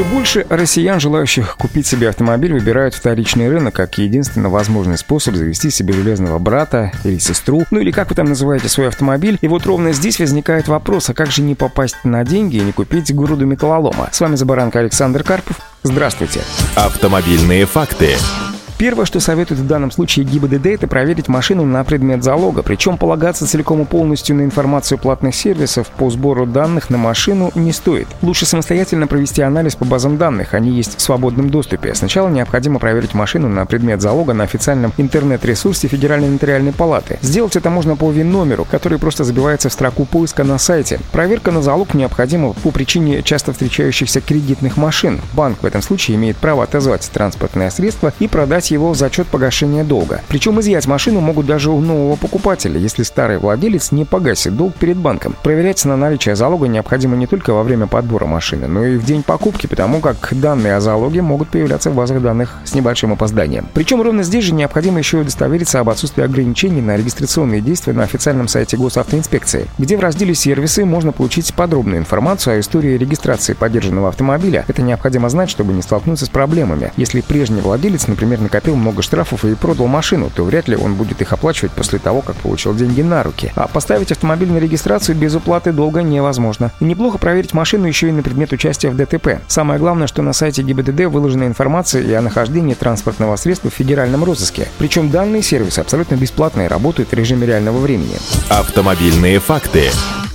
Все больше россиян, желающих купить себе автомобиль, выбирают вторичный рынок как единственно возможный способ завести себе железного брата или сестру, ну или как вы там называете свой автомобиль. И вот ровно здесь возникает вопрос, а как же не попасть на деньги и не купить груду металлолома? С вами Забаранка Александр Карпов. Здравствуйте. Автомобильные факты. Первое, что советует в данном случае ГИБДД, это проверить машину на предмет залога, причем полагаться целиком и полностью на информацию платных сервисов по сбору данных на машину не стоит. Лучше самостоятельно провести анализ по базам данных, они есть в свободном доступе. Сначала необходимо проверить машину на предмет залога на официальном интернет-ресурсе Федеральной нотариальной палаты. Сделать это можно по ВИН-номеру, который просто забивается в строку поиска на сайте. Проверка на залог необходима по причине часто встречающихся кредитных машин. Банк в этом случае имеет право отозвать транспортное средство и продать его в зачет погашения долга. Причем изъять машину могут даже у нового покупателя, если старый владелец не погасит долг перед банком. Проверять на наличие залога необходимо не только во время подбора машины, но и в день покупки, потому как данные о залоге могут появляться в базах данных с небольшим опозданием. Причем ровно здесь же необходимо еще и удостовериться об отсутствии ограничений на регистрационные действия на официальном сайте госавтоинспекции, где в разделе «Сервисы» можно получить подробную информацию о истории регистрации поддержанного автомобиля. Это необходимо знать, чтобы не столкнуться с проблемами. Если прежний владелец, например, накопил накопил много штрафов и продал машину, то вряд ли он будет их оплачивать после того, как получил деньги на руки. А поставить автомобиль на регистрацию без уплаты долга невозможно. И неплохо проверить машину еще и на предмет участия в ДТП. Самое главное, что на сайте ГИБДД выложена информация и о нахождении транспортного средства в федеральном розыске. Причем данные сервисы абсолютно бесплатные, работают в режиме реального времени. Автомобильные факты.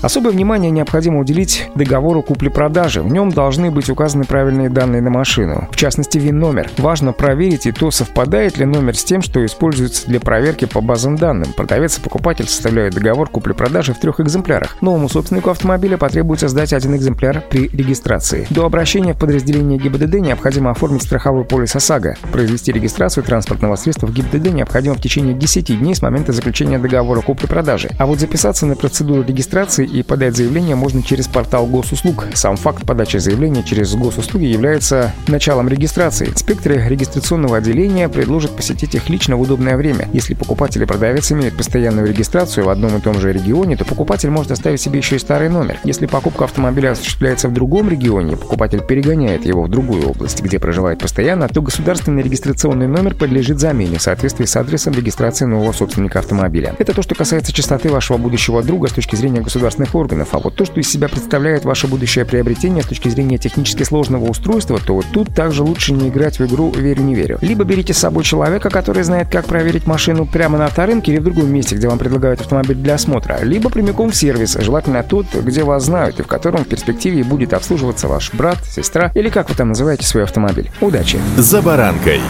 Особое внимание необходимо уделить договору купли-продажи. В нем должны быть указаны правильные данные на машину, в частности ВИН-номер. Важно проверить и то, совпадает ли номер с тем, что используется для проверки по базам данным. Продавец и покупатель составляют договор купли-продажи в трех экземплярах. Новому собственнику автомобиля потребуется сдать один экземпляр при регистрации. До обращения в подразделение ГИБДД необходимо оформить страховой полис ОСАГО. Произвести регистрацию транспортного средства в ГИБДД необходимо в течение 10 дней с момента заключения договора купли-продажи. А вот записаться на процедуру регистрации и подать заявление можно через портал госуслуг. Сам факт подачи заявления через госуслуги является началом регистрации. Инспекторы регистрационного отделения предложат посетить их лично в удобное время. Если покупатель и продавец имеют постоянную регистрацию в одном и том же регионе, то покупатель может оставить себе еще и старый номер. Если покупка автомобиля осуществляется в другом регионе, покупатель перегоняет его в другую область, где проживает постоянно, то государственный регистрационный номер подлежит замене в соответствии с адресом регистрации нового собственника автомобиля. Это то, что касается частоты вашего будущего друга с точки зрения государственной государственных органов. А вот то, что из себя представляет ваше будущее приобретение с точки зрения технически сложного устройства, то вот тут также лучше не играть в игру «верю-не верю». Либо берите с собой человека, который знает, как проверить машину прямо на авторынке или в другом месте, где вам предлагают автомобиль для осмотра, либо прямиком в сервис, желательно тот, где вас знают и в котором в перспективе будет обслуживаться ваш брат, сестра или как вы там называете свой автомобиль. Удачи! За баранкой!